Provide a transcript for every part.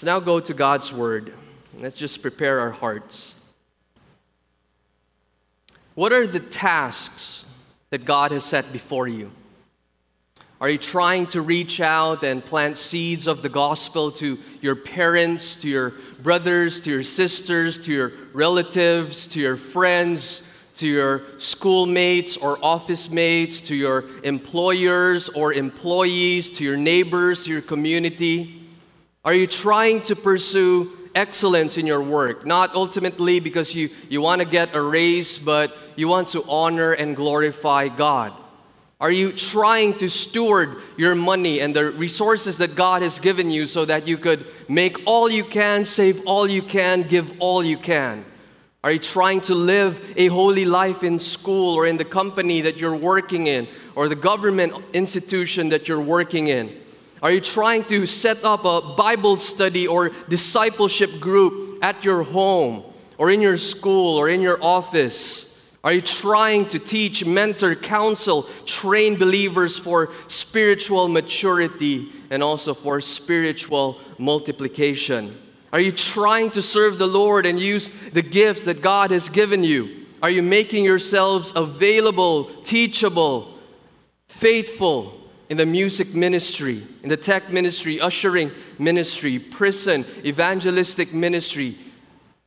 Let's now go to God's Word. Let's just prepare our hearts. What are the tasks that God has set before you? Are you trying to reach out and plant seeds of the gospel to your parents, to your brothers, to your sisters, to your relatives, to your friends, to your schoolmates or office mates, to your employers or employees, to your neighbors, to your community? Are you trying to pursue excellence in your work? Not ultimately because you, you want to get a raise, but you want to honor and glorify God. Are you trying to steward your money and the resources that God has given you so that you could make all you can, save all you can, give all you can? Are you trying to live a holy life in school or in the company that you're working in or the government institution that you're working in? Are you trying to set up a Bible study or discipleship group at your home or in your school or in your office? Are you trying to teach, mentor, counsel, train believers for spiritual maturity and also for spiritual multiplication? Are you trying to serve the Lord and use the gifts that God has given you? Are you making yourselves available, teachable, faithful in the music ministry, in the tech ministry, ushering ministry, prison, evangelistic ministry,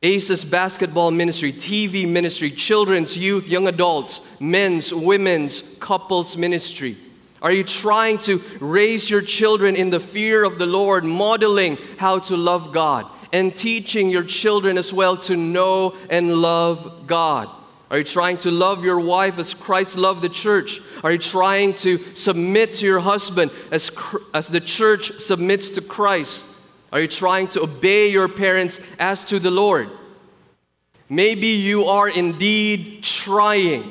ACES basketball ministry, TV ministry, children's, youth, young adults, men's, women's, couples ministry? Are you trying to raise your children in the fear of the Lord, modeling how to love God and teaching your children as well to know and love God? Are you trying to love your wife as Christ loved the church? Are you trying to submit to your husband as, as the church submits to Christ? Are you trying to obey your parents as to the Lord? Maybe you are indeed trying.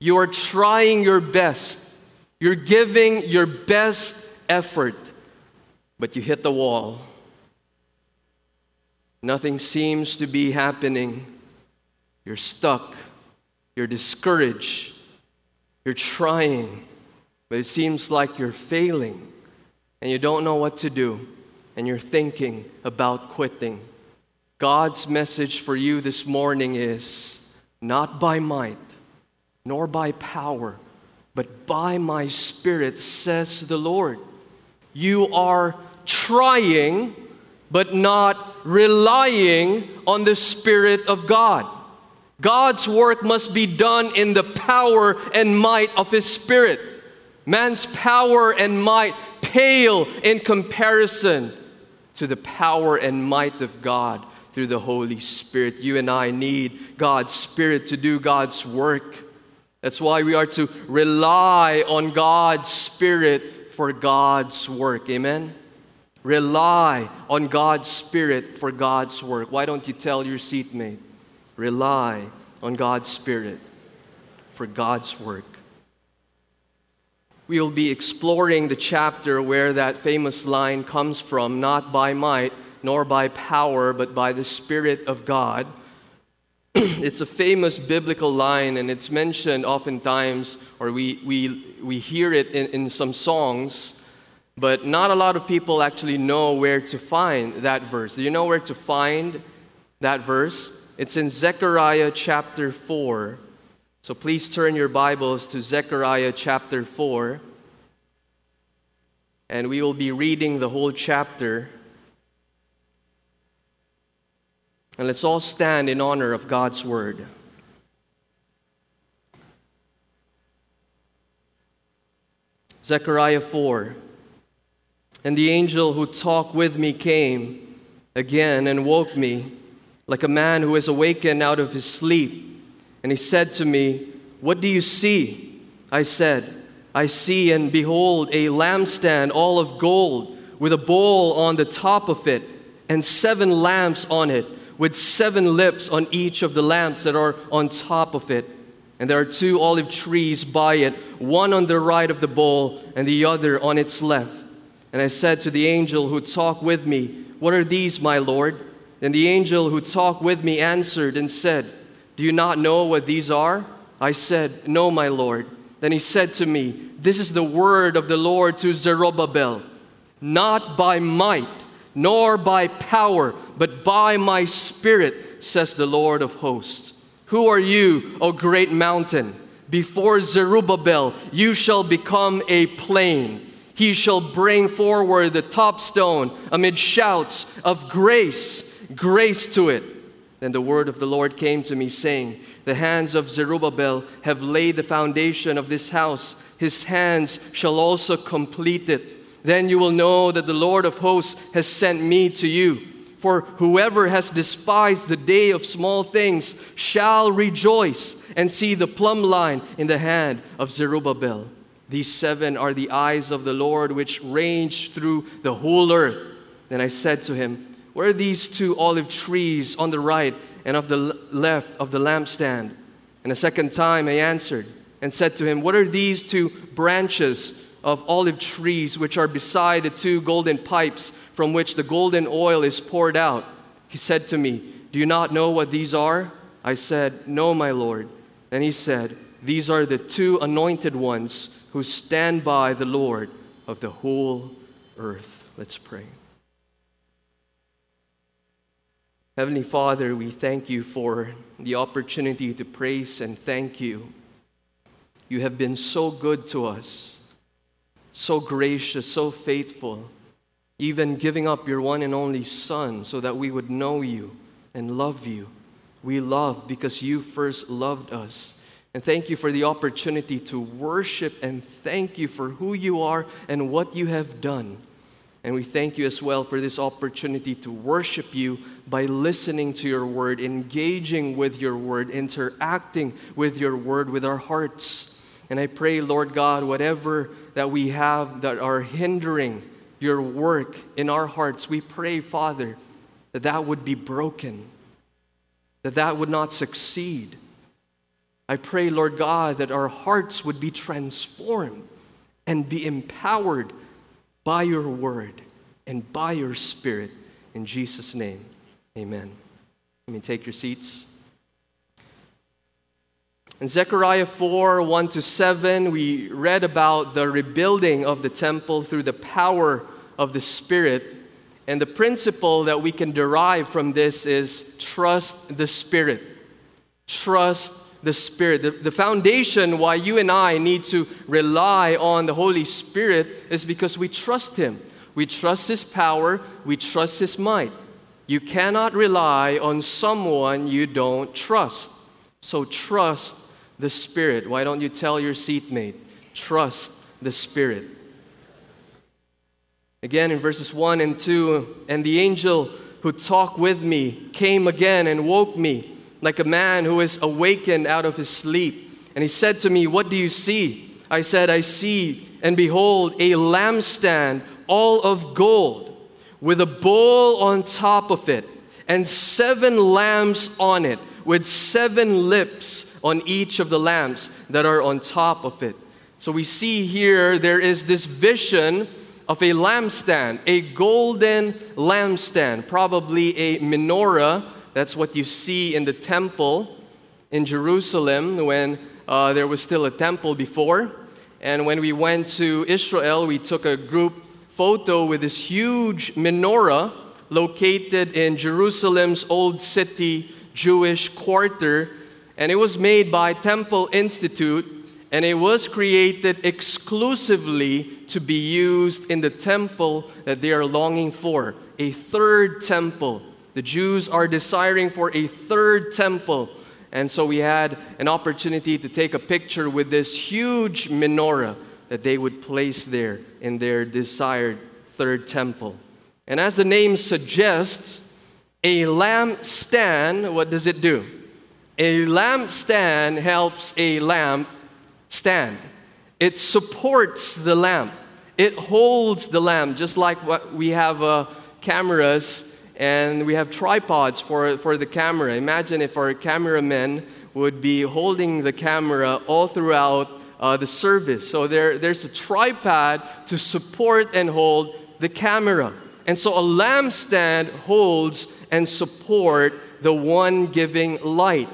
You are trying your best. You're giving your best effort, but you hit the wall. Nothing seems to be happening. You're stuck. You're discouraged. You're trying, but it seems like you're failing and you don't know what to do and you're thinking about quitting, God's message for you this morning is not by might, nor by power, but by my Spirit, says the Lord. You are trying, but not relying on the Spirit of God. God's work must be done in the power and might of His Spirit. Man's power and might pale in comparison to the power and might of God through the Holy Spirit. You and I need God's Spirit to do God's work. That's why we are to rely on God's Spirit for God's work. Amen? Rely on God's Spirit for God's work. Why don't you tell your seatmate? Rely on God's Spirit for God's work we will be exploring the chapter where that famous line comes from not by might nor by power, but by the Spirit of God. it's a famous biblical line, and it's mentioned oftentimes, or we, we, we hear it in, in some songs, but not a lot of people actually know where to find that verse. Do you know where to find that verse? It's in Zechariah chapter 4. So please turn your Bibles to Zechariah chapter 4. And we will be reading the whole chapter. And let's all stand in honor of God's word. Zechariah 4. And the angel who talked with me came again and woke me like a man who is awakened out of his sleep. And he said to me, What do you see? I said, I see and behold a lampstand all of gold with a bowl on the top of it and seven lamps on it with seven lips on each of the lamps that are on top of it. And there are two olive trees by it, one on the right of the bowl and the other on its left. And I said to the angel who talked with me, What are these, my Lord? And the angel who talked with me answered and said, Do you not know what these are? I said, No, my Lord. Then he said to me, This is the word of the Lord to Zerubbabel. Not by might, nor by power, but by my Spirit, says the Lord of hosts. Who are you, O great mountain? Before Zerubbabel, you shall become a plain. He shall bring forward the top stone amid shouts of grace, grace to it. Then the word of the Lord came to me, saying, The hands of Zerubbabel have laid the foundation of this house, his hands shall also complete it. Then you will know that the Lord of hosts has sent me to you. For whoever has despised the day of small things shall rejoice and see the plumb line in the hand of Zerubbabel. These seven are the eyes of the Lord which range through the whole earth. Then I said to him, Where are these two olive trees on the right and of the left of the lampstand? And a second time I answered and said to him, What are these two branches of olive trees which are beside the two golden pipes from which the golden oil is poured out? He said to me, Do you not know what these are? I said, No, my Lord. And he said, These are the two anointed ones who stand by the Lord of the whole earth. Let's pray. Heavenly Father, we thank you for the opportunity to praise and thank you. You have been so good to us so gracious, so faithful, even giving up your one and only Son so that we would know you and love you. We love because you first loved us. And thank you for the opportunity to worship and thank you for who you are and what you have done. And we thank you as well for this opportunity to worship you by listening to your word, engaging with your word, interacting with your word with our hearts. And I pray, Lord God, whatever that we have that are hindering your work in our hearts, we pray, Father, that that would be broken, that that would not succeed. I pray, Lord God, that our hearts would be transformed and be empowered by your word and by your spirit. In Jesus' name, amen. Let me take your seats. In Zechariah 4 1 to 7, we read about the rebuilding of the temple through the power of the Spirit. And the principle that we can derive from this is trust the Spirit. Trust the Spirit. The, the foundation why you and I need to rely on the Holy Spirit is because we trust Him. We trust His power, we trust His might. You cannot rely on someone you don't trust. So trust the Spirit. Why don't you tell your seatmate, trust the Spirit? Again, in verses 1 and 2, and the angel who talked with me came again and woke me like a man who is awakened out of his sleep. And he said to me, What do you see? I said, I see, and behold, a lampstand all of gold, with a bowl on top of it, and seven lamps on it, with seven lips on each of the lamps that are on top of it. So we see here there is this vision of a lampstand, a golden lampstand, probably a menorah. That's what you see in the temple in Jerusalem when uh, there was still a temple before. And when we went to Israel, we took a group photo with this huge menorah located in Jerusalem's old city Jewish quarter and it was made by Temple Institute and it was created exclusively to be used in the temple that they are longing for a third temple. The Jews are desiring for a third temple. And so we had an opportunity to take a picture with this huge menorah that they would place there in their desired third temple. And as the name suggests, a lampstand, what does it do? A lampstand helps a lamp stand. It supports the lamp. It holds the lamp, just like what we have uh, cameras and we have tripods for, for the camera. Imagine if our cameramen would be holding the camera all throughout uh, the service. So there, there's a tripod to support and hold the camera. And so a lampstand holds and support the one giving light.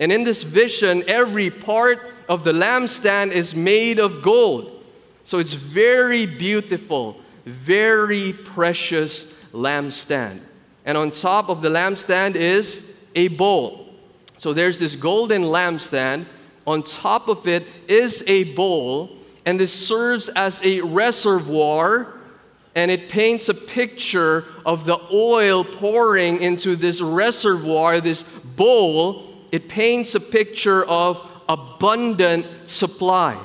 And in this vision, every part of the lampstand is made of gold. So it's very beautiful, very precious lampstand. And on top of the lampstand is a bowl. So there's this golden lampstand. On top of it is a bowl, and this serves as a reservoir and it paints a picture of the oil pouring into this reservoir, this bowl. It paints a picture of abundant supply.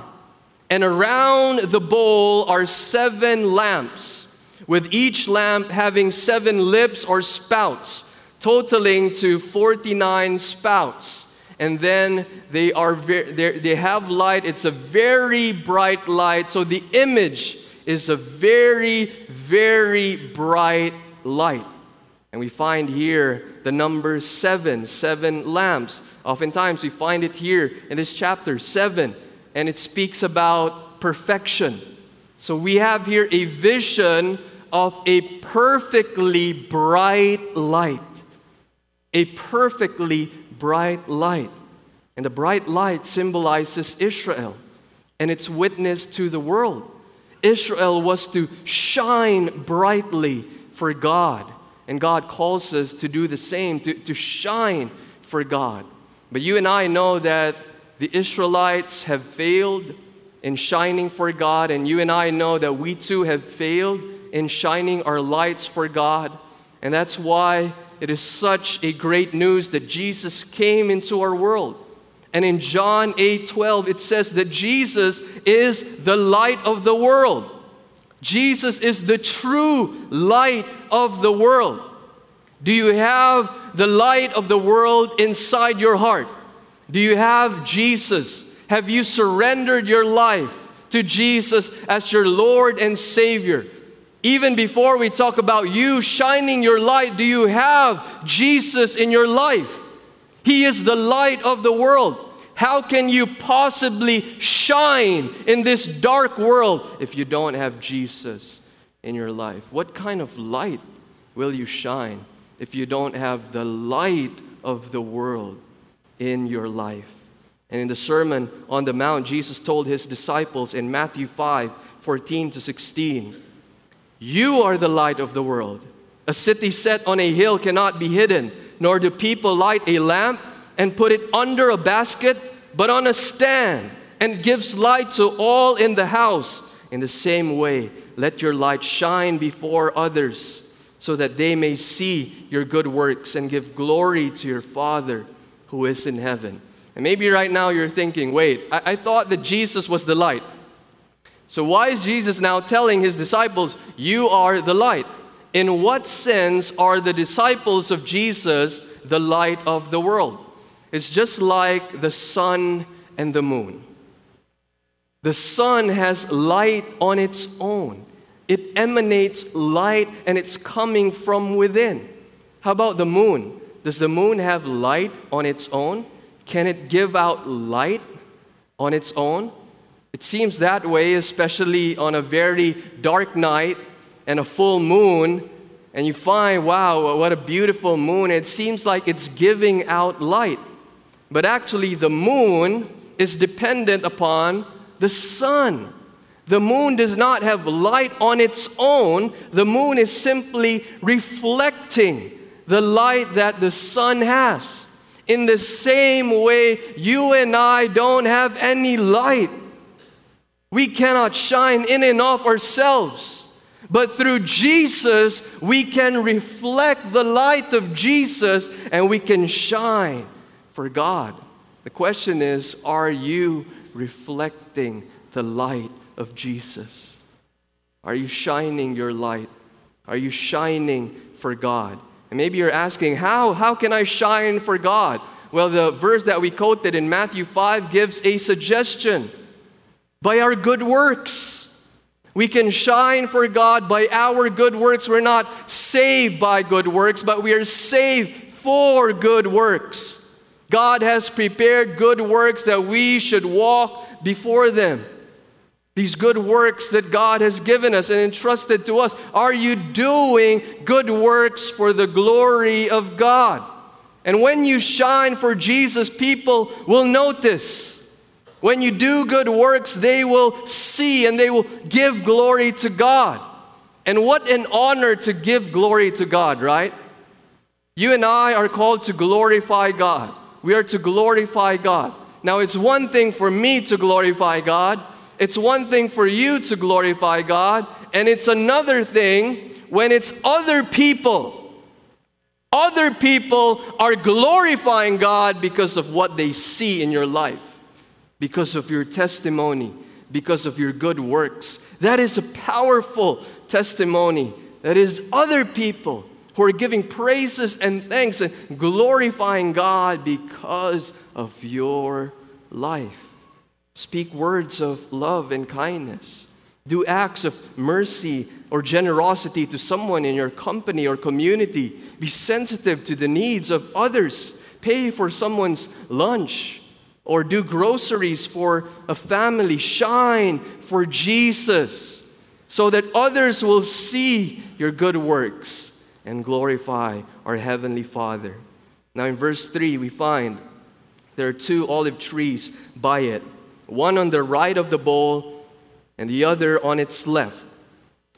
And around the bowl are seven lamps, with each lamp having seven lips or spouts, totaling to 49 spouts. And then they, are they have light. It's a very bright light. So the image is a very, very bright light. And we find here the number seven, seven lamps. Oftentimes we find it here in this chapter, seven, and it speaks about perfection. So we have here a vision of a perfectly bright light. A perfectly bright light. And the bright light symbolizes Israel and its witness to the world. Israel was to shine brightly for God. And God calls us to do the same, to, to shine for God. But you and I know that the Israelites have failed in shining for God, and you and I know that we too have failed in shining our lights for God. And that's why it is such a great news that Jesus came into our world. And in John 8 12, it says that Jesus is the light of the world. Jesus is the true light of the world. Do you have the light of the world inside your heart? Do you have Jesus? Have you surrendered your life to Jesus as your Lord and Savior? Even before we talk about you shining your light, do you have Jesus in your life? He is the light of the world. How can you possibly shine in this dark world if you don't have Jesus in your life? What kind of light will you shine if you don't have the light of the world in your life? And in the Sermon on the Mount, Jesus told his disciples in Matthew 5 14 to 16, You are the light of the world. A city set on a hill cannot be hidden nor do people light a lamp and put it under a basket, but on a stand, and gives light to all in the house. In the same way, let your light shine before others, so that they may see your good works and give glory to your Father who is in heaven. And maybe right now you're thinking, wait, I, I thought that Jesus was the light. So why is Jesus now telling his disciples, You are the light? In what sense are the disciples of Jesus the light of the world? It's just like the sun and the moon. The sun has light on its own. It emanates light and it's coming from within. How about the moon? Does the moon have light on its own? Can it give out light on its own? It seems that way, especially on a very dark night and a full moon, and you find, wow, what a beautiful moon. It seems like it's giving out light. But actually, the moon is dependent upon the sun. The moon does not have light on its own, the moon is simply reflecting the light that the sun has. In the same way, you and I don't have any light. We cannot shine in and of ourselves. But through Jesus, we can reflect the light of Jesus and we can shine for God. The question is are you reflecting the light of Jesus? Are you shining your light? Are you shining for God? And maybe you're asking, how? How can I shine for God? Well, the verse that we quoted in Matthew 5 gives a suggestion by our good works. We can shine for God by our good works. We're not saved by good works, but we are saved for good works. God has prepared good works that we should walk before them. These good works that God has given us and entrusted to us. Are you doing good works for the glory of God? And when you shine for Jesus, people will notice. When you do good works, they will see and they will give glory to God. And what an honor to give glory to God, right? You and I are called to glorify God. We are to glorify God. Now, it's one thing for me to glorify God, it's one thing for you to glorify God, and it's another thing when it's other people. Other people are glorifying God because of what they see in your life, because of your testimony, because of your good works. That is a powerful testimony. That is other people who are giving praises and thanks and glorifying God because of your life. Speak words of love and kindness. Do acts of mercy or generosity to someone in your company or community. Be sensitive to the needs of others. Pay for someone's lunch or do groceries for a family. Shine for Jesus so that others will see your good works and glorify our Heavenly Father. Now, in verse 3, we find there are two olive trees by it, one on the right of the bowl and the other on its left.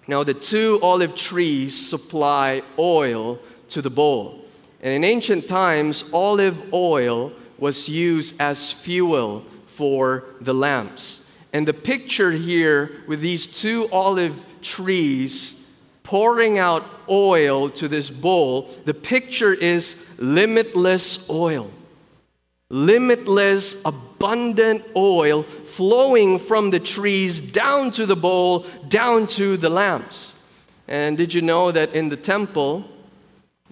Now, the two olive trees supply oil to the bowl. And in ancient times, olive oil was used as fuel for the lamps. And the picture here with these two olive trees pouring out oil to this bowl, the picture is limitless oil. Limitless, abundant oil flowing from the trees down to the bowl, down to the lamps. And did you know that in the temple,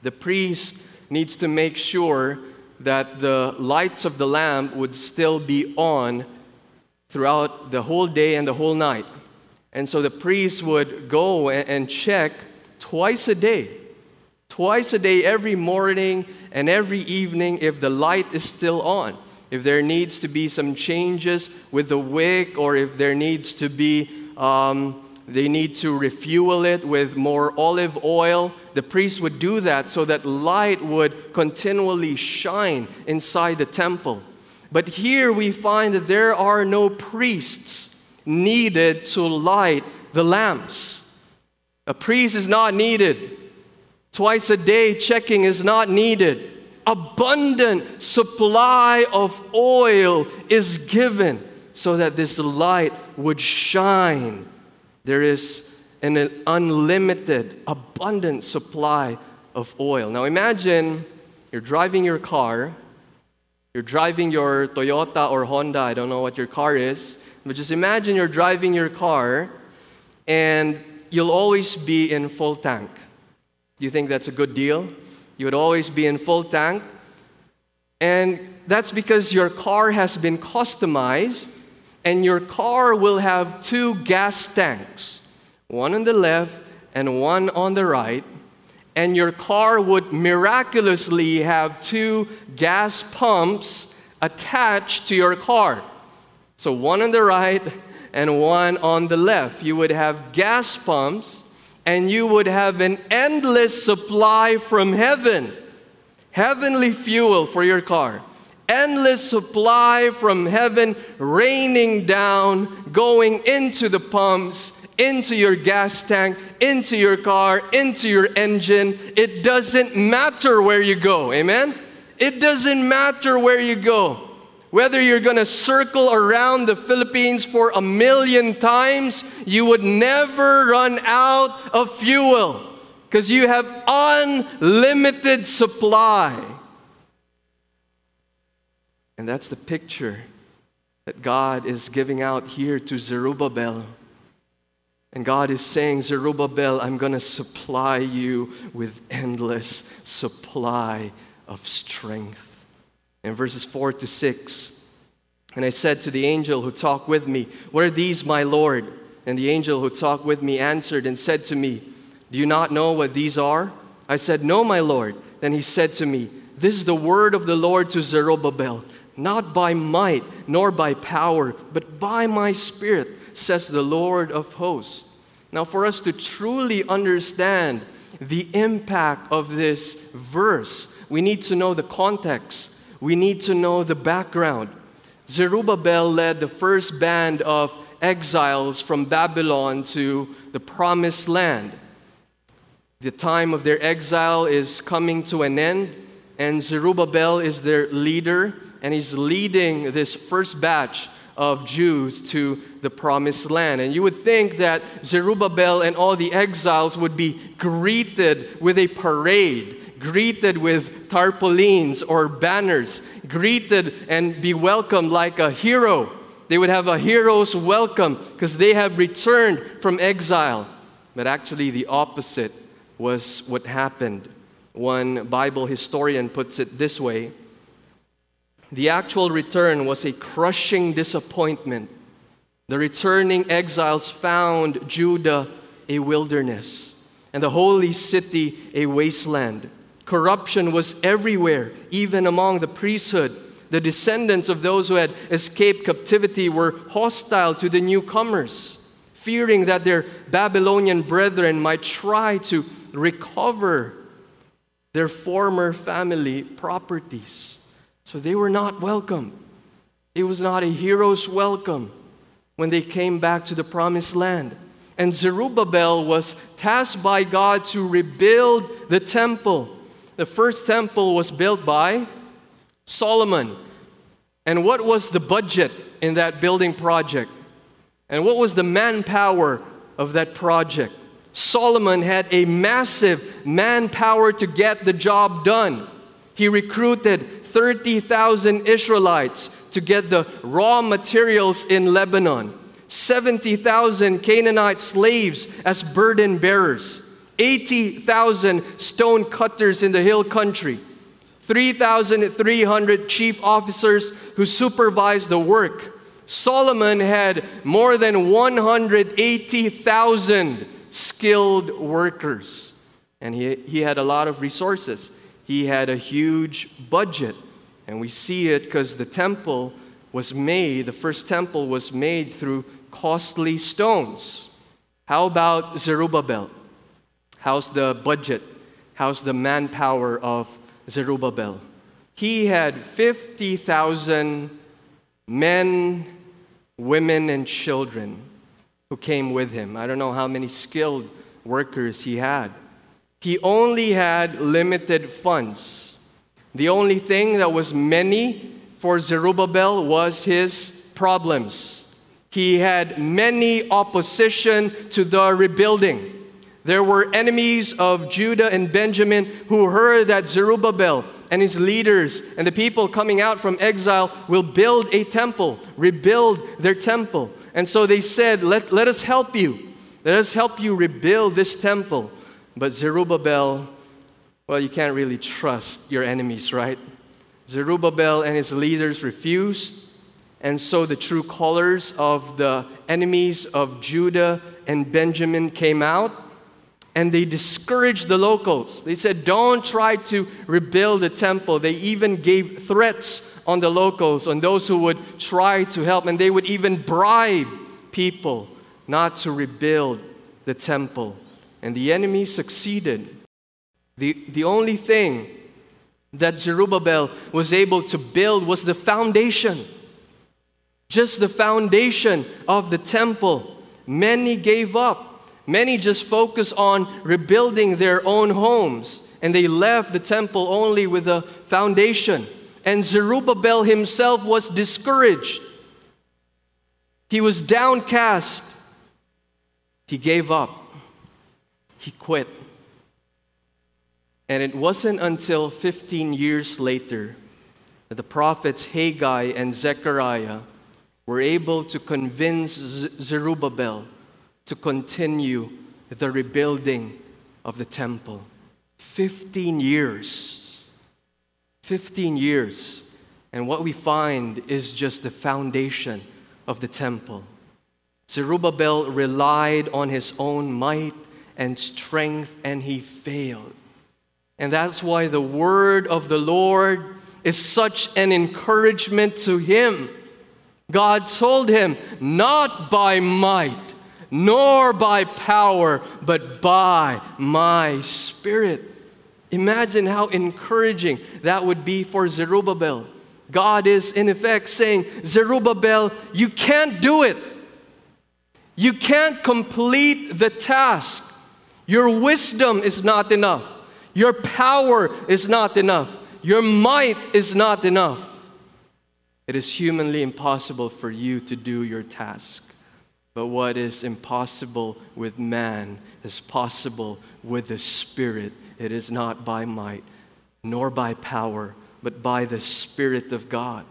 the priest needs to make sure that the lights of the lamp would still be on throughout the whole day and the whole night. And so the priest would go and check twice a day, twice a day, every morning and every evening, if the light is still on. If there needs to be some changes with the wick, or if there needs to be, um, they need to refuel it with more olive oil, the priest would do that so that light would continually shine inside the temple. But here we find that there are no priests needed to light the lamps. A priest is not needed. Twice a day checking is not needed. Abundant supply of oil is given so that this light would shine. There is an unlimited, abundant supply of oil. Now imagine you're driving your car, you're driving your Toyota or Honda, I don't know what your car is, but just imagine you're driving your car and you'll always be in full tank. Do you think that's a good deal? You would always be in full tank. And that's because your car has been customized, and your car will have two gas tanks one on the left and one on the right. And your car would miraculously have two gas pumps attached to your car. So, one on the right and one on the left. You would have gas pumps and you would have an endless supply from heaven. Heavenly fuel for your car. Endless supply from heaven raining down, going into the pumps, into your gas tank, into your car, into your engine. It doesn't matter where you go. Amen? It doesn't matter where you go. Whether you're going to circle around the Philippines for a million times, you would never run out of fuel because you have unlimited supply. And that's the picture that God is giving out here to Zerubbabel. And God is saying, Zerubbabel, I'm going to supply you with endless supply of strength in verses 4 to 6. And I said to the angel who talked with me, What are these, my Lord? And the angel who talked with me answered and said to me, Do you not know what these are? I said, No, my Lord. Then he said to me, This is the word of the Lord to Zerubbabel, not by might nor by power, but by my spirit, says the Lord of hosts. Now, for us to truly understand the impact of this verse, we need to know the context we need to know the background. Zerubbabel led the first band of exiles from Babylon to the promised land. The time of their exile is coming to an end, and Zerubbabel is their leader, and he's leading this first batch of Jews to the promised land. And you would think that Zerubbabel and all the exiles would be greeted with a parade, greeted with tarpaulins or banners, greeted and be welcomed like a hero. They would have a hero's welcome because they have returned from exile. But actually, the opposite was what happened. One Bible historian puts it this way the actual return was a crushing disappointment. The returning exiles found Judah a wilderness and the holy city a wasteland. Corruption was everywhere, even among the priesthood. The descendants of those who had escaped captivity were hostile to the newcomers, fearing that their Babylonian brethren might try to recover their former family properties. So they were not welcome. It was not a hero's welcome when they came back to the promised land. And Zerubbabel was tasked by God to rebuild the temple. The first temple was built by Solomon. And what was the budget in that building project? And what was the manpower of that project? Solomon had a massive manpower to get the job done. He recruited 30,000 Israelites to get the raw materials in Lebanon, 70,000 Canaanite slaves as burden bearers, 80,000 stone cutters in the hill country, 3,300 chief officers who supervised the work. Solomon had more than 180,000 skilled workers, and he, he had a lot of resources he had a huge budget. And we see it because the temple was made, the first temple was made through costly stones. How about Zerubbabel? How's the budget? How's the manpower of Zerubbabel? He had 50,000 men, women, and children who came with him. I don't know how many skilled workers he had. He only had limited funds. The only thing that was many for Zerubbabel was his problems. He had many opposition to the rebuilding. There were enemies of Judah and Benjamin who heard that Zerubbabel and his leaders and the people coming out from exile will build a temple, rebuild their temple. And so they said, Let, let us help you. Let us help you rebuild this temple. But Zerubbabel, well, you can't really trust your enemies, right? Zerubbabel and his leaders refused, and so the true colors of the enemies of Judah and Benjamin came out, and they discouraged the locals. They said, Don't try to rebuild the temple. They even gave threats on the locals, on those who would try to help, and they would even bribe people not to rebuild the temple and the enemy succeeded. The, the only thing that Zerubbabel was able to build was the foundation. Just the foundation of the temple. Many gave up. Many just focused on rebuilding their own homes, and they left the temple only with a foundation. And Zerubbabel himself was discouraged. He was downcast. He gave up he quit. And it wasn't until 15 years later that the prophets Haggai and Zechariah were able to convince Zerubbabel to continue the rebuilding of the temple. 15 years. 15 years. And what we find is just the foundation of the temple. Zerubbabel relied on his own might and strength, and he failed. And that's why the word of the Lord is such an encouragement to him. God told him, Not by might, nor by power, but by my spirit. Imagine how encouraging that would be for Zerubbabel. God is, in effect, saying, Zerubbabel, you can't do it. You can't complete the task. Your wisdom is not enough. Your power is not enough. Your might is not enough. It is humanly impossible for you to do your task. But what is impossible with man is possible with the Spirit. It is not by might nor by power, but by the Spirit of God.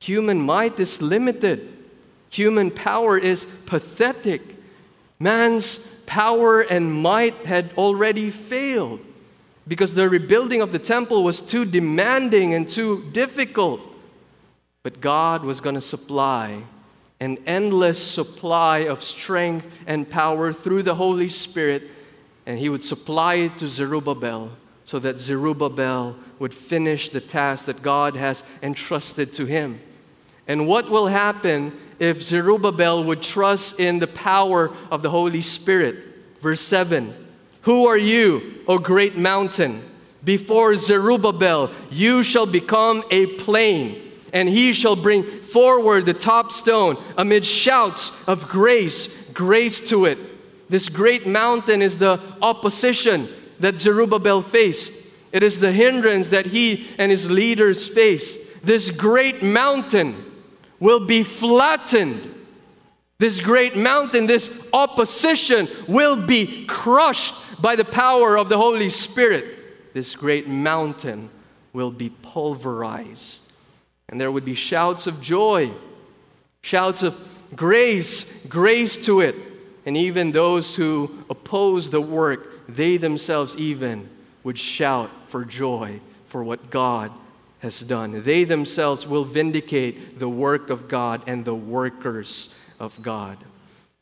Human might is limited, human power is pathetic. Man's power and might had already failed because the rebuilding of the temple was too demanding and too difficult. But God was going to supply an endless supply of strength and power through the Holy Spirit, and He would supply it to Zerubbabel so that Zerubbabel would finish the task that God has entrusted to him. And what will happen if Zerubbabel would trust in the power of the Holy Spirit? Verse 7 Who are you, O great mountain? Before Zerubbabel, you shall become a plain, and he shall bring forward the top stone amid shouts of grace, grace to it. This great mountain is the opposition that Zerubbabel faced. It is the hindrance that he and his leaders face. This great mountain will be flattened. This great mountain, this opposition will be crushed by the power of the Holy Spirit. This great mountain will be pulverized. And there would be shouts of joy, shouts of grace, grace to it. And even those who oppose the work they themselves even would shout for joy for what God has done. They themselves will vindicate the work of God and the workers of God.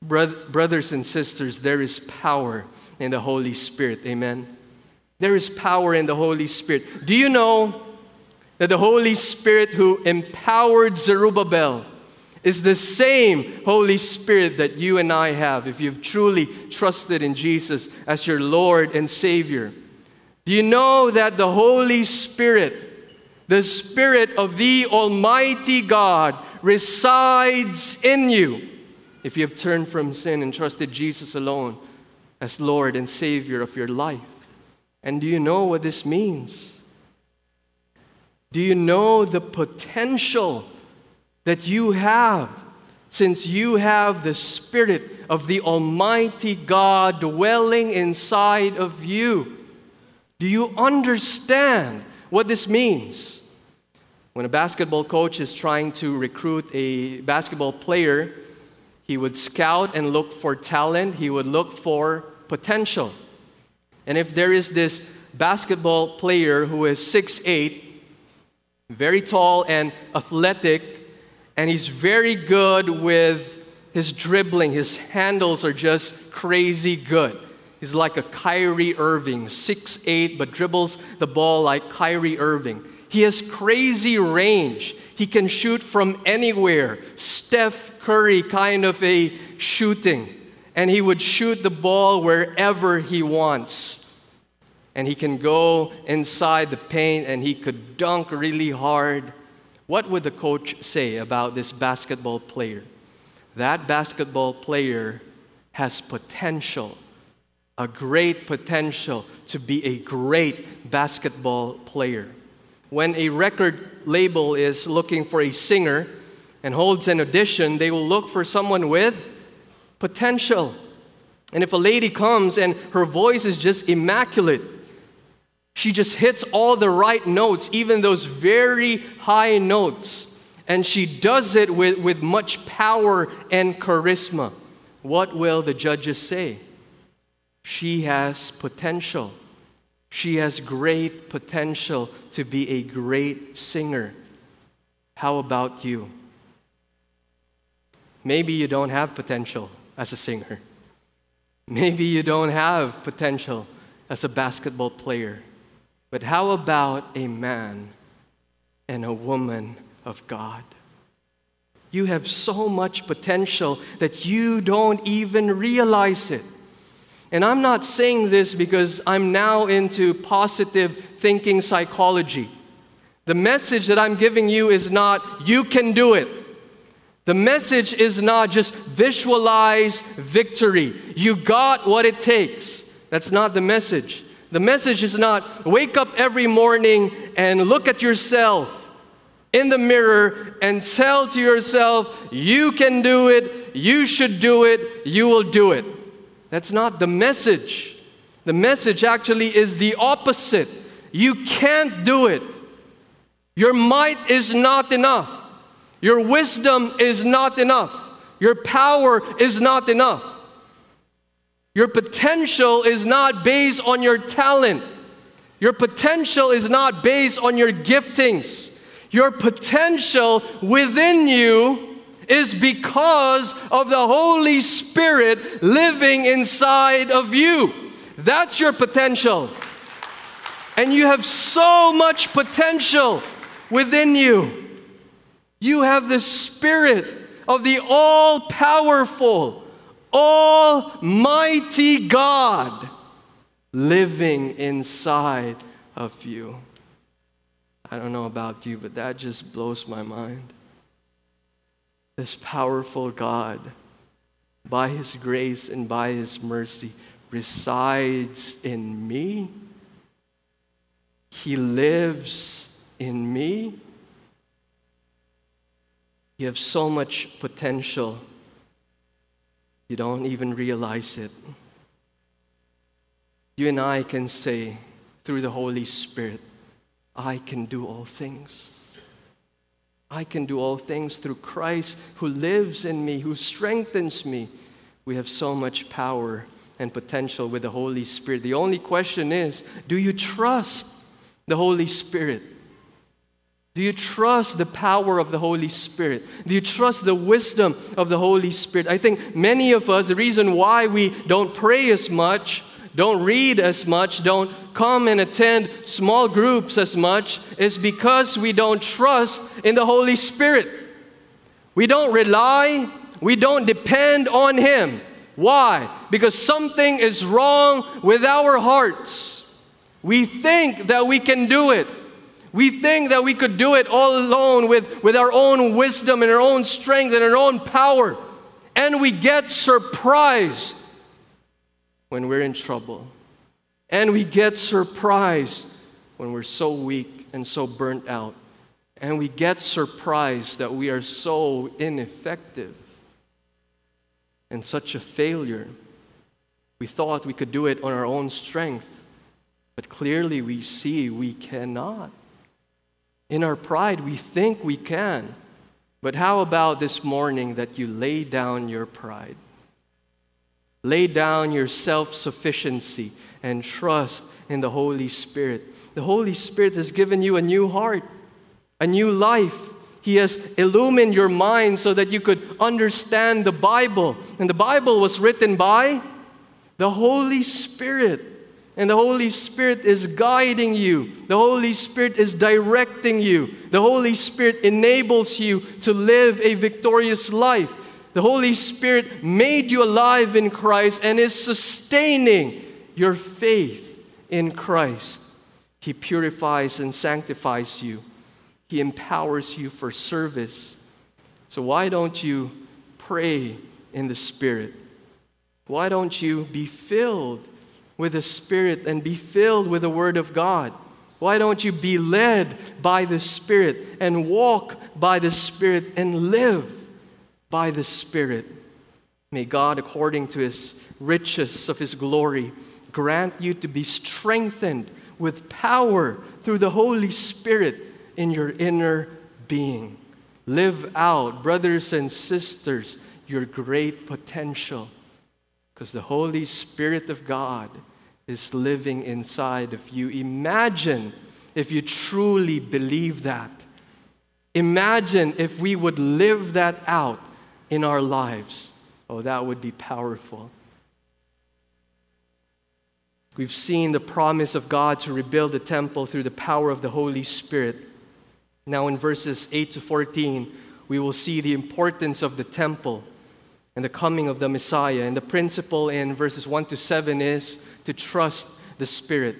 Brothers and sisters, there is power in the Holy Spirit. Amen. There is power in the Holy Spirit. Do you know that the Holy Spirit who empowered Zerubbabel is the same Holy Spirit that you and I have if you've truly trusted in Jesus as your Lord and Savior. Do you know that the Holy Spirit, the Spirit of the Almighty God, resides in you if you have turned from sin and trusted Jesus alone as Lord and Savior of your life? And do you know what this means? Do you know the potential that you have, since you have the Spirit of the Almighty God dwelling inside of you. Do you understand what this means? When a basketball coach is trying to recruit a basketball player, he would scout and look for talent, he would look for potential. And if there is this basketball player who is 6'8, very tall and athletic, and he's very good with his dribbling. His handles are just crazy good. He's like a Kyrie Irving, six eight, but dribbles the ball like Kyrie Irving. He has crazy range. He can shoot from anywhere. Steph Curry kind of a shooting. And he would shoot the ball wherever he wants. And he can go inside the paint and he could dunk really hard. What would the coach say about this basketball player? That basketball player has potential, a great potential to be a great basketball player. When a record label is looking for a singer and holds an audition, they will look for someone with potential. And if a lady comes and her voice is just immaculate, she just hits all the right notes, even those very high notes. And she does it with, with much power and charisma. What will the judges say? She has potential. She has great potential to be a great singer. How about you? Maybe you don't have potential as a singer. Maybe you don't have potential as a basketball player. But how about a man and a woman of God? You have so much potential that you don't even realize it. And I'm not saying this because I'm now into positive thinking psychology. The message that I'm giving you is not, you can do it. The message is not just visualize victory. You got what it takes. That's not the message. The message is not wake up every morning and look at yourself in the mirror and tell to yourself, you can do it, you should do it, you will do it. That's not the message. The message actually is the opposite. You can't do it. Your might is not enough. Your wisdom is not enough. Your power is not enough. Your potential is not based on your talent. Your potential is not based on your giftings. Your potential within you is because of the Holy Spirit living inside of you. That's your potential. And you have so much potential within you. You have the Spirit of the all powerful, almighty God living inside of you. I don't know about you, but that just blows my mind. This powerful God, by His grace and by His mercy, resides in me. He lives in me. You have so much potential, you don't even realize it. You and I can say through the Holy Spirit, I can do all things. I can do all things through Christ who lives in me, who strengthens me. We have so much power and potential with the Holy Spirit. The only question is do you trust the Holy Spirit? Do you trust the power of the Holy Spirit? Do you trust the wisdom of the Holy Spirit? I think many of us, the reason why we don't pray as much, don't read as much, don't come and attend small groups as much, is because we don't trust in the Holy Spirit. We don't rely, we don't depend on Him. Why? Because something is wrong with our hearts. We think that we can do it. We think that we could do it all alone with, with our own wisdom and our own strength and our own power. And we get surprised when we're in trouble. And we get surprised when we're so weak and so burnt out. And we get surprised that we are so ineffective and such a failure. We thought we could do it on our own strength, but clearly we see we cannot. In our pride, we think we can. But how about this morning that you lay down your pride? Lay down your self sufficiency and trust in the Holy Spirit. The Holy Spirit has given you a new heart, a new life. He has illumined your mind so that you could understand the Bible. And the Bible was written by the Holy Spirit. And the Holy Spirit is guiding you. The Holy Spirit is directing you. The Holy Spirit enables you to live a victorious life. The Holy Spirit made you alive in Christ and is sustaining your faith in Christ. He purifies and sanctifies you, He empowers you for service. So, why don't you pray in the Spirit? Why don't you be filled with the Spirit and be filled with the Word of God? Why don't you be led by the Spirit and walk by the Spirit and live by the Spirit? May God, according to His riches of His glory, grant you to be strengthened with power through the Holy Spirit in your inner being. Live out, brothers and sisters, your great potential because the Holy Spirit of God is living inside of you. Imagine if you truly believe that. Imagine if we would live that out in our lives. Oh, that would be powerful. We've seen the promise of God to rebuild the temple through the power of the Holy Spirit. Now, in verses 8 to 14, we will see the importance of the temple and the coming of the Messiah. And the principle in verses 1 to 7 is to trust the Spirit.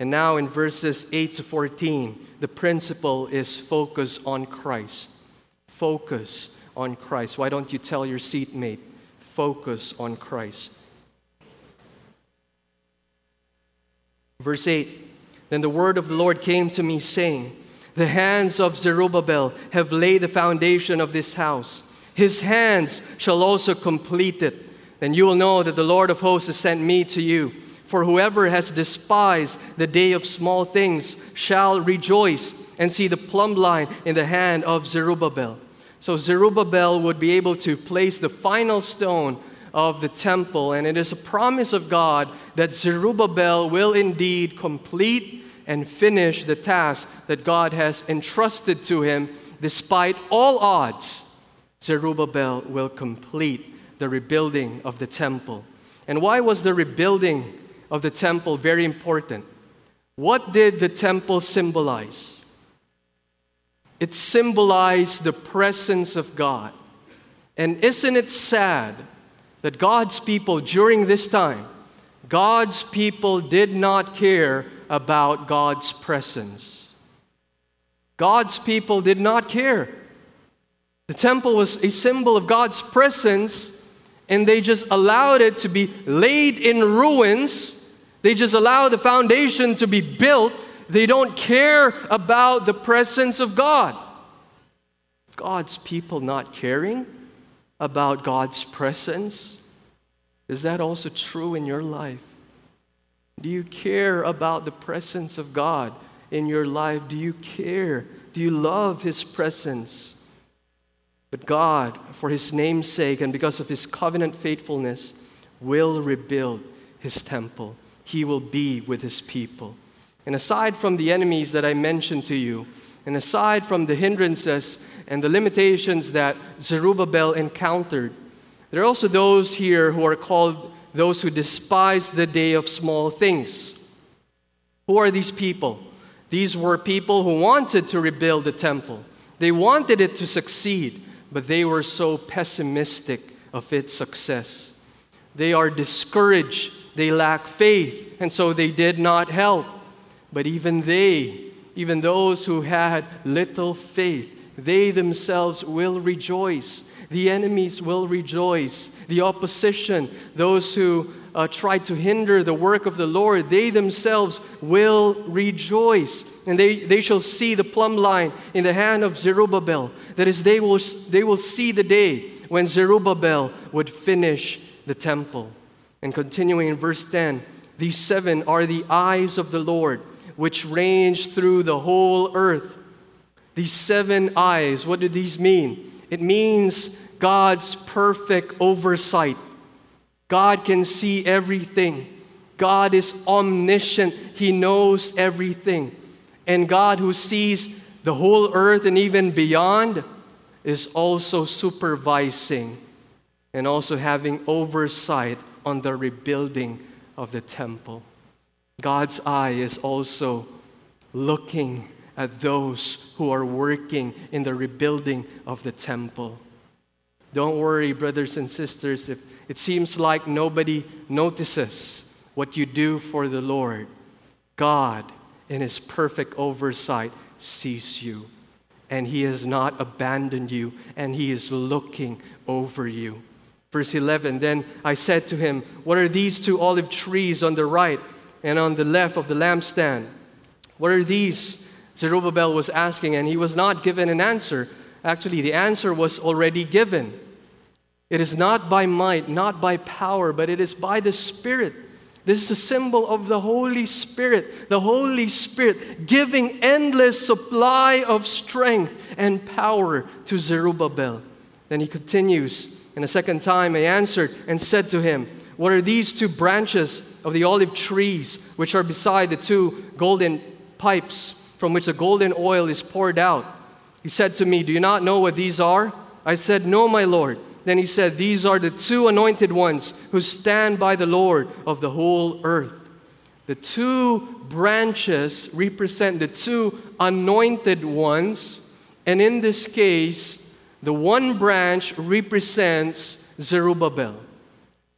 And now in verses 8 to 14, the principle is focus on Christ. Focus on Christ. Why don't you tell your seatmate, focus on Christ? Verse 8 Then the word of the Lord came to me, saying, The hands of Zerubbabel have laid the foundation of this house. His hands shall also complete it. Then you will know that the Lord of hosts has sent me to you. For whoever has despised the day of small things shall rejoice and see the plumb line in the hand of Zerubbabel. So Zerubbabel would be able to place the final stone of the temple, and it is a promise of God that Zerubbabel will indeed complete and finish the task that God has entrusted to him despite all odds. Zerubbabel will complete the rebuilding of the temple. And why was the rebuilding of the temple very important? What did the temple symbolize? It symbolized the presence of God. And isn't it sad that God's people during this time, God's people did not care about God's presence? God's people did not care. The temple was a symbol of God's presence, and they just allowed it to be laid in ruins. They just allowed the foundation to be built. They don't care about the presence of God. God's people not caring about God's presence. Is that also true in your life? Do you care about the presence of God in your life? Do you care? Do you love His presence? But God, for his name's sake and because of his covenant faithfulness, will rebuild his temple. He will be with his people. And aside from the enemies that I mentioned to you, and aside from the hindrances and the limitations that Zerubbabel encountered, there are also those here who are called those who despise the day of small things. Who are these people? These were people who wanted to rebuild the temple. They wanted it to succeed but they were so pessimistic of its success. They are discouraged, they lack faith, and so they did not help. But even they, even those who had little faith, they themselves will rejoice. The enemies will rejoice. The opposition, those who uh, try to hinder the work of the Lord, they themselves will rejoice. And they, they shall see the plumb line in the hand of Zerubbabel. That is, they will, they will see the day when Zerubbabel would finish the temple. And continuing in verse 10, these seven are the eyes of the Lord, which range through the whole earth. These seven eyes, what do these mean? It means God's perfect oversight. God can see everything. God is omniscient. He knows everything. And God, who sees the whole earth and even beyond, is also supervising and also having oversight on the rebuilding of the temple. God's eye is also looking at those who are working in the rebuilding of the temple. Don't worry, brothers and sisters, if it seems like nobody notices what you do for the Lord. God, in His perfect oversight, sees you. And He has not abandoned you, and He is looking over you. Verse 11 Then I said to him, What are these two olive trees on the right and on the left of the lampstand? What are these? Zerubbabel was asking, and he was not given an answer. Actually, the answer was already given. It is not by might, not by power, but it is by the Spirit. This is a symbol of the Holy Spirit, the Holy Spirit giving endless supply of strength and power to Zerubbabel. Then he continues, and a second time I answered and said to him, What are these two branches of the olive trees which are beside the two golden pipes from which the golden oil is poured out? He said to me, Do you not know what these are? I said, No, my Lord. Then he said, These are the two anointed ones who stand by the Lord of the whole earth. The two branches represent the two anointed ones, and in this case, the one branch represents Zerubbabel.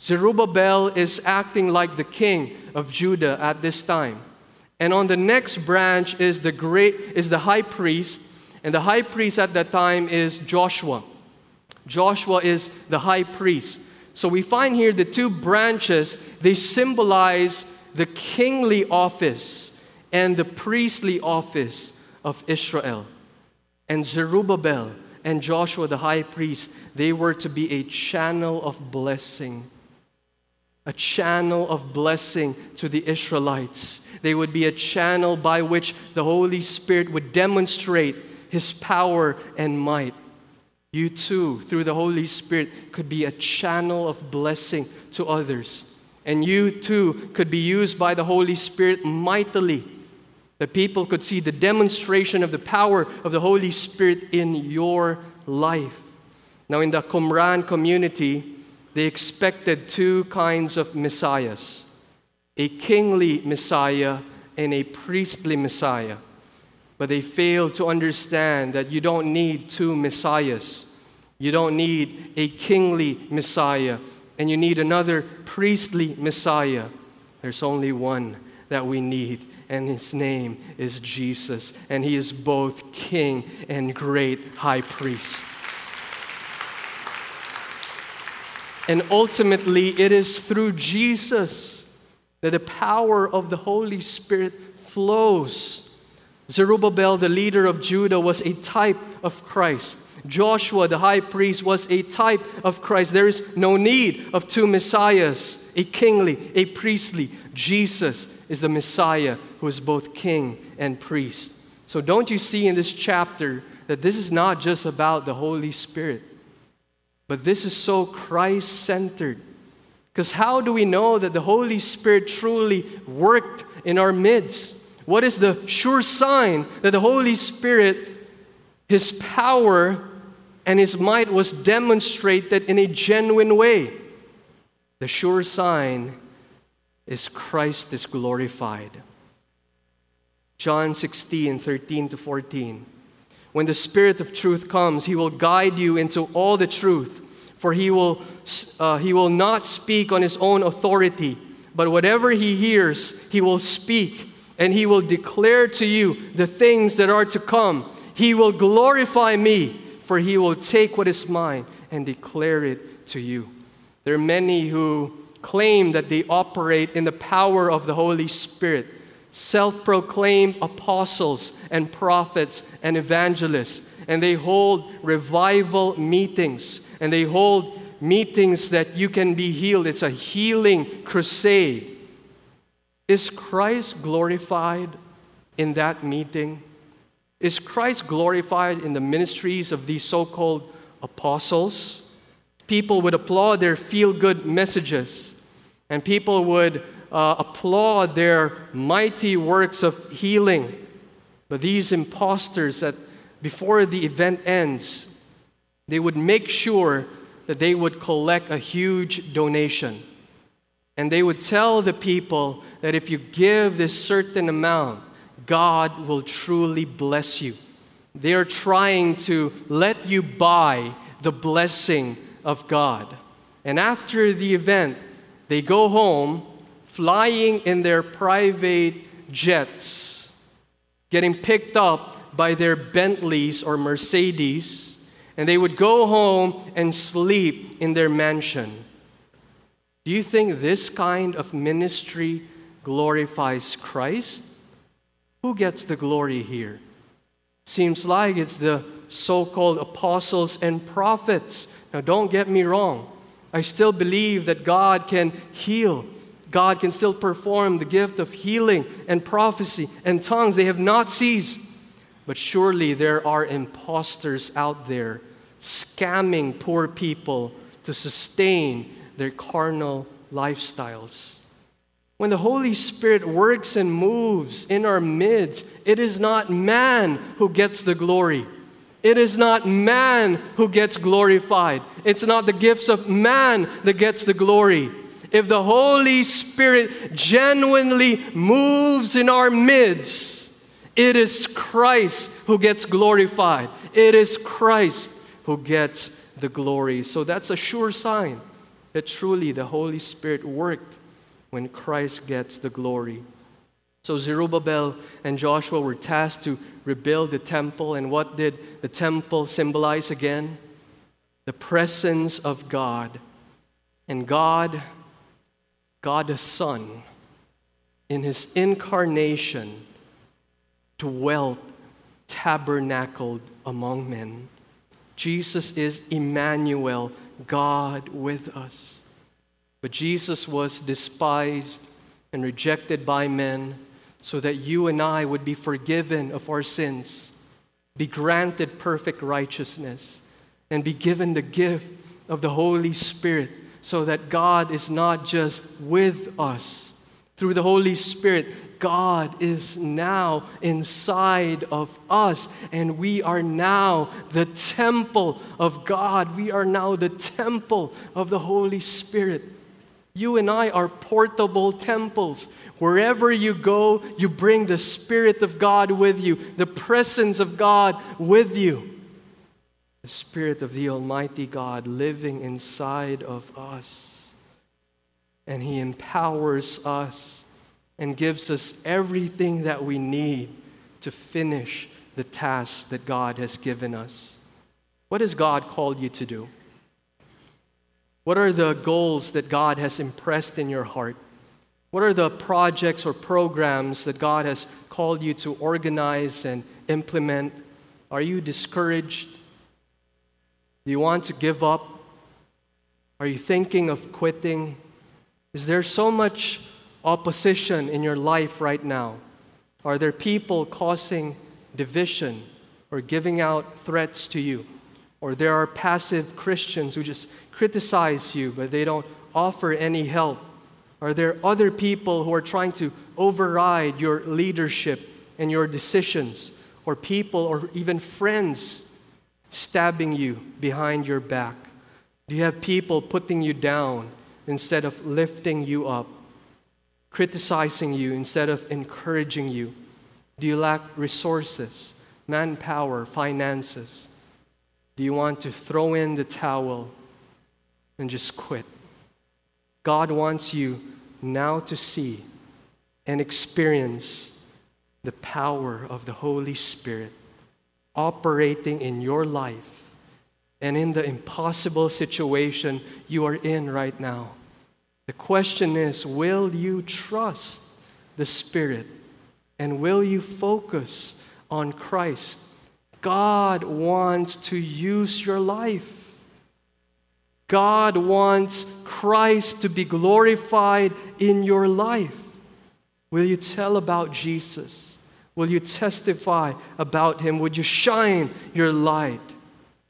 Zerubbabel is acting like the king of Judah at this time. And on the next branch is the great is the high priest, and the high priest at that time is Joshua. Joshua is the high priest. So we find here the two branches, they symbolize the kingly office and the priestly office of Israel. And Zerubbabel and Joshua the high priest, they were to be a channel of blessing. A channel of blessing to the Israelites. They would be a channel by which the Holy Spirit would demonstrate his power and might. You too, through the Holy Spirit, could be a channel of blessing to others. And you too could be used by the Holy Spirit mightily. That people could see the demonstration of the power of the Holy Spirit in your life. Now, in the Qumran community, they expected two kinds of messiahs a kingly messiah and a priestly messiah. But they failed to understand that you don't need two messiahs. You don't need a kingly messiah, and you need another priestly messiah. There's only one that we need, and his name is Jesus, and he is both king and great high priest. And ultimately, it is through Jesus that the power of the Holy Spirit flows. Zerubbabel, the leader of Judah, was a type of Christ. Joshua, the high priest, was a type of Christ. There is no need of two messiahs, a kingly, a priestly. Jesus is the Messiah who is both king and priest. So, don't you see in this chapter that this is not just about the Holy Spirit, but this is so Christ centered? Because how do we know that the Holy Spirit truly worked in our midst? What is the sure sign that the Holy Spirit, His power, and His might was demonstrated in a genuine way? The sure sign is Christ is glorified. John 16, 13 to 14. When the Spirit of truth comes, He will guide you into all the truth, for He will, uh, he will not speak on His own authority, but whatever He hears, He will speak and he will declare to you the things that are to come. He will glorify me, for he will take what is mine and declare it to you. There are many who claim that they operate in the power of the Holy Spirit, self proclaimed apostles and prophets and evangelists, and they hold revival meetings and they hold meetings that you can be healed. It's a healing crusade. Is Christ glorified in that meeting? Is Christ glorified in the ministries of these so called apostles? People would applaud their feel good messages, and people would uh, applaud their mighty works of healing. But these imposters, that before the event ends, they would make sure that they would collect a huge donation. And they would tell the people that if you give this certain amount, God will truly bless you. They are trying to let you buy the blessing of God. And after the event, they go home flying in their private jets, getting picked up by their Bentleys or Mercedes, and they would go home and sleep in their mansion. Do you think this kind of ministry glorifies Christ? Who gets the glory here? Seems like it's the so called apostles and prophets. Now, don't get me wrong. I still believe that God can heal. God can still perform the gift of healing and prophecy and tongues. They have not ceased. But surely there are imposters out there scamming poor people to sustain their carnal lifestyles. When the Holy Spirit works and moves in our midst, it is not man who gets the glory. It is not man who gets glorified. It's not the gifts of man that gets the glory. If the Holy Spirit genuinely moves in our midst, it is Christ who gets glorified. It is Christ who gets the glory. So that's a sure sign that truly the Holy Spirit worked when Christ gets the glory. So Zerubbabel and Joshua were tasked to rebuild the temple. And what did the temple symbolize again? The presence of God. And God, God the Son, in his incarnation, dwelt, tabernacled among men. Jesus is Emmanuel, God with us. But Jesus was despised and rejected by men so that you and I would be forgiven of our sins, be granted perfect righteousness, and be given the gift of the Holy Spirit so that God is not just with us. Through the Holy Spirit, God is now inside of us, and we are now the temple of God. We are now the temple of the Holy Spirit. You and I are portable temples. Wherever you go, you bring the Spirit of God with you, the presence of God with you the Spirit of the Almighty God living inside of us. And He empowers us and gives us everything that we need to finish the task that God has given us. What has God called you to do? What are the goals that God has impressed in your heart? What are the projects or programs that God has called you to organize and implement? Are you discouraged? Do you want to give up? Are you thinking of quitting? Is there so much opposition in your life right now? Are there people causing division or giving out threats to you? Or there are passive Christians who just criticize you, but they don't offer any help? Are there other people who are trying to override your leadership and your decisions? Or people or even friends stabbing you behind your back? Do you have people putting you down instead of lifting you up? Criticizing you instead of encouraging you? Do you lack resources, manpower, finances? Do you want to throw in the towel and just quit? God wants you now to see and experience the power of the Holy Spirit operating in your life and in the impossible situation you are in right now. The question is will you trust the Spirit and will you focus on Christ? God wants to use your life. God wants Christ to be glorified in your life. Will you tell about Jesus? Will you testify about him? Would you shine your light?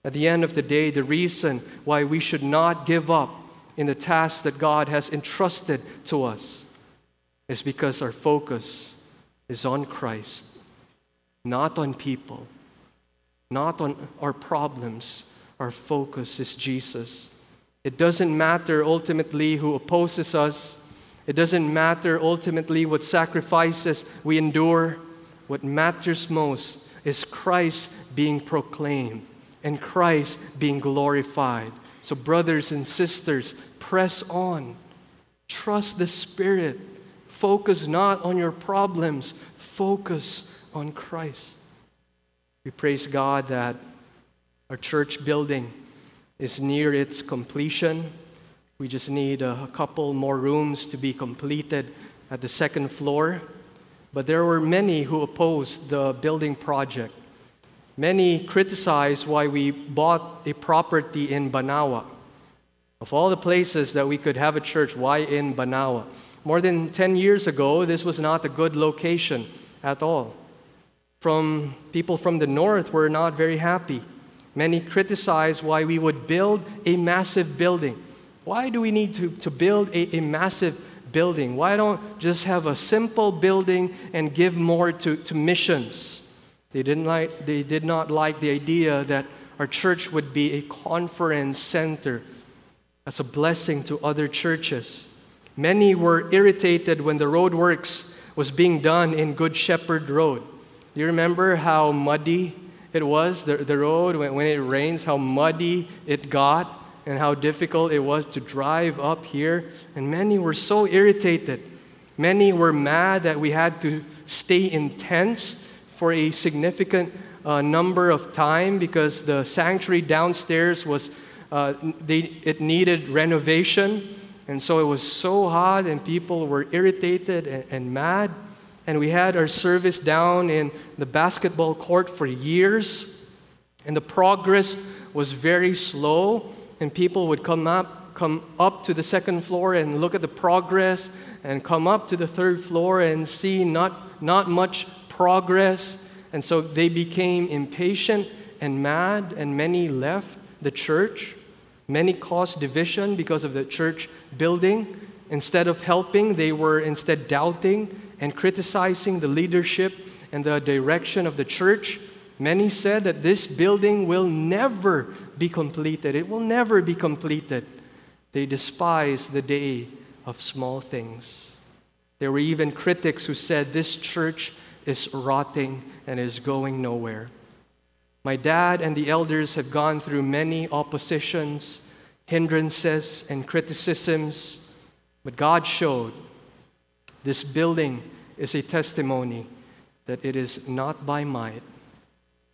At the end of the day, the reason why we should not give up in the task that God has entrusted to us is because our focus is on Christ, not on people, not on our problems. Our focus is Jesus. It doesn't matter ultimately who opposes us. It doesn't matter ultimately what sacrifices we endure. What matters most is Christ being proclaimed and Christ being glorified. So, brothers and sisters, press on. Trust the Spirit. Focus not on your problems, focus on Christ. We praise God that our church building is near its completion. We just need a couple more rooms to be completed at the second floor. But there were many who opposed the building project. Many criticized why we bought a property in Banawa. Of all the places that we could have a church, why in Banawa? More than 10 years ago, this was not a good location at all. From people from the north were not very happy. Many criticized why we would build a massive building. Why do we need to, to build a, a massive building? Why don't just have a simple building and give more to, to missions? They, didn't like, they did not like the idea that our church would be a conference center as a blessing to other churches. Many were irritated when the roadworks was being done in Good Shepherd Road. Do you remember how muddy it was, the, the road, when, when it rains, how muddy it got? And how difficult it was to drive up here. And many were so irritated. Many were mad that we had to stay in tents for a significant uh, number of time because the sanctuary downstairs was uh, they, it needed renovation And so it was so hot, and people were irritated and, and mad. And we had our service down in the basketball court for years. And the progress was very slow. And people would come up, come up to the second floor and look at the progress, and come up to the third floor and see not, not much progress. And so they became impatient and mad, and many left the church. Many caused division because of the church building. Instead of helping, they were instead doubting and criticizing the leadership and the direction of the church. Many said that this building will never be completed. It will never be completed. They despise the day of small things. There were even critics who said this church is rotting and is going nowhere. My dad and the elders have gone through many oppositions, hindrances, and criticisms, but God showed this building is a testimony that it is not by might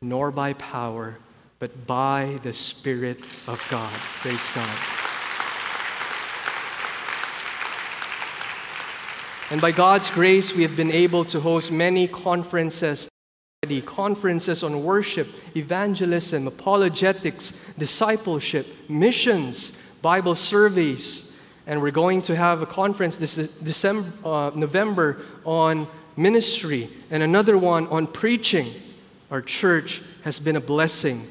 nor by power, but by the Spirit of God. Praise God. And by God's grace, we have been able to host many conferences conferences on worship, evangelism, apologetics, discipleship, missions, Bible surveys, and we're going to have a conference this December, uh, November on ministry, and another one on preaching. Our church has been a blessing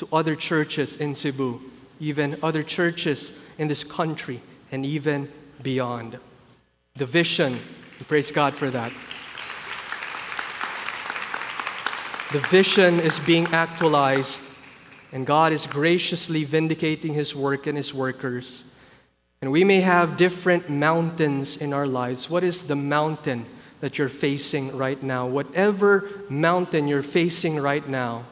to other churches in Cebu, even other churches in this country, and even beyond. The vision, praise God for that. The vision is being actualized, and God is graciously vindicating His work and His workers. And we may have different mountains in our lives. What is the mountain that you're facing right now? Whatever mountain you're facing right now,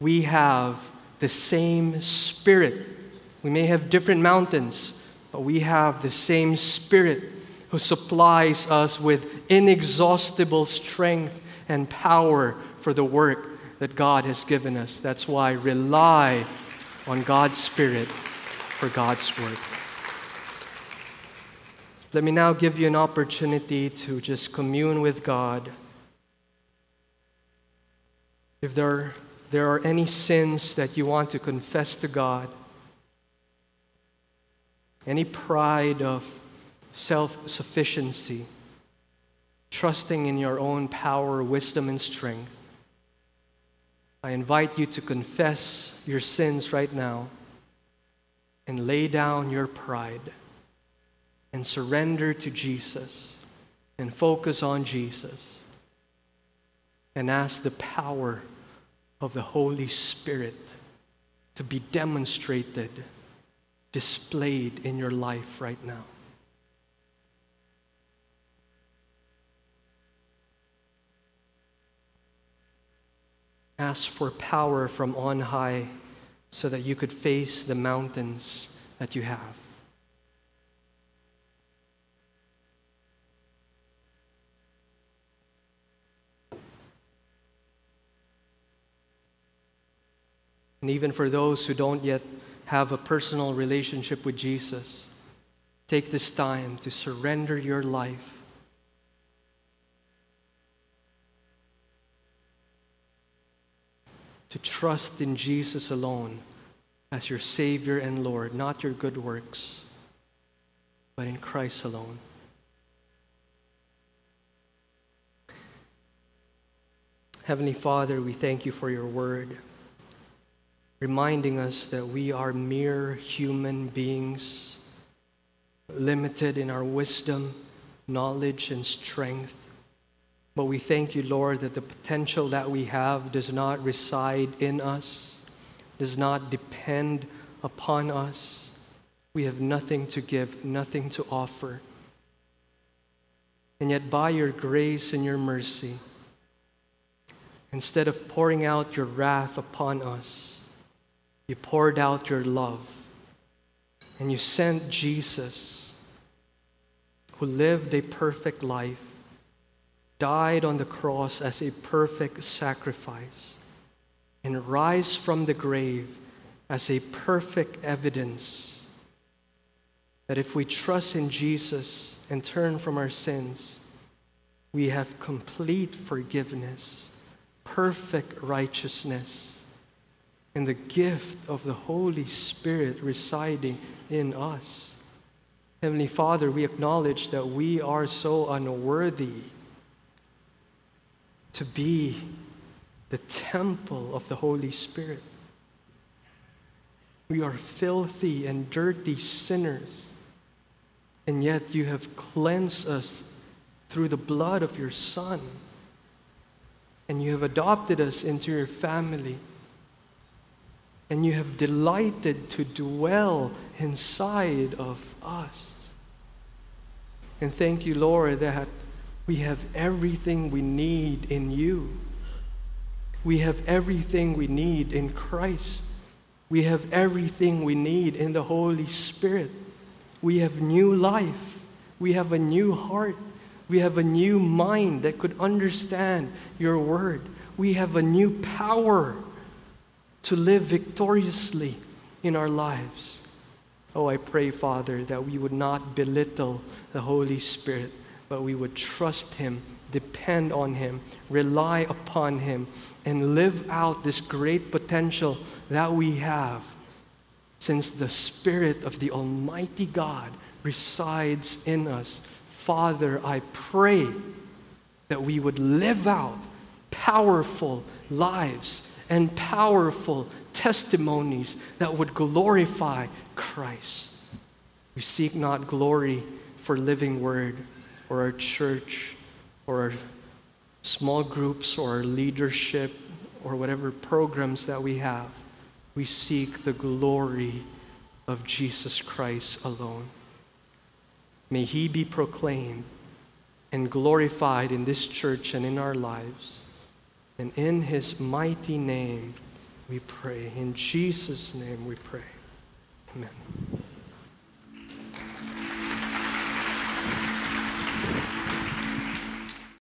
we have the same Spirit. We may have different mountains, but we have the same Spirit who supplies us with inexhaustible strength and power for the work that God has given us. That's why rely on God's Spirit for God's work. Let me now give you an opportunity to just commune with God. If there, there are any sins that you want to confess to God, any pride of self sufficiency, trusting in your own power, wisdom, and strength, I invite you to confess your sins right now and lay down your pride and surrender to Jesus and focus on Jesus and ask the power of the Holy Spirit to be demonstrated, displayed in your life right now. Ask for power from on high so that you could face the mountains that you have. And even for those who don't yet have a personal relationship with Jesus, take this time to surrender your life to trust in Jesus alone as your Savior and Lord, not your good works, but in Christ alone. Heavenly Father, we thank you for your word, reminding us that we are mere human beings, limited in our wisdom, knowledge, and strength. But we thank you, Lord, that the potential that we have does not reside in us, does not depend upon us. We have nothing to give, nothing to offer. And yet, by your grace and your mercy, instead of pouring out your wrath upon us, you poured out your love. And you sent Jesus, who lived a perfect life died on the cross as a perfect sacrifice and rise from the grave as a perfect evidence that if we trust in Jesus and turn from our sins, we have complete forgiveness, perfect righteousness, and the gift of the Holy Spirit residing in us. Heavenly Father, we acknowledge that we are so unworthy to be the temple of the Holy Spirit. We are filthy and dirty sinners, and yet you have cleansed us through the blood of your Son, and you have adopted us into your family, and you have delighted to dwell inside of us. And thank you, Lord, that we have everything we need in you. We have everything we need in Christ. We have everything we need in the Holy Spirit. We have new life. We have a new heart. We have a new mind that could understand your word. We have a new power to live victoriously in our lives. Oh, I pray, Father, that we would not belittle the Holy Spirit, but we would trust Him, depend on Him, rely upon Him, and live out this great potential that we have since the Spirit of the Almighty God resides in us. Father, I pray that we would live out powerful lives and powerful testimonies that would glorify Christ. We seek not glory for Living Word or our church or our small groups or our leadership or whatever programs that we have. We seek the glory of Jesus Christ alone. May He be proclaimed and glorified in this church and in our lives. And in His mighty name we pray. In Jesus' name we pray. Amen.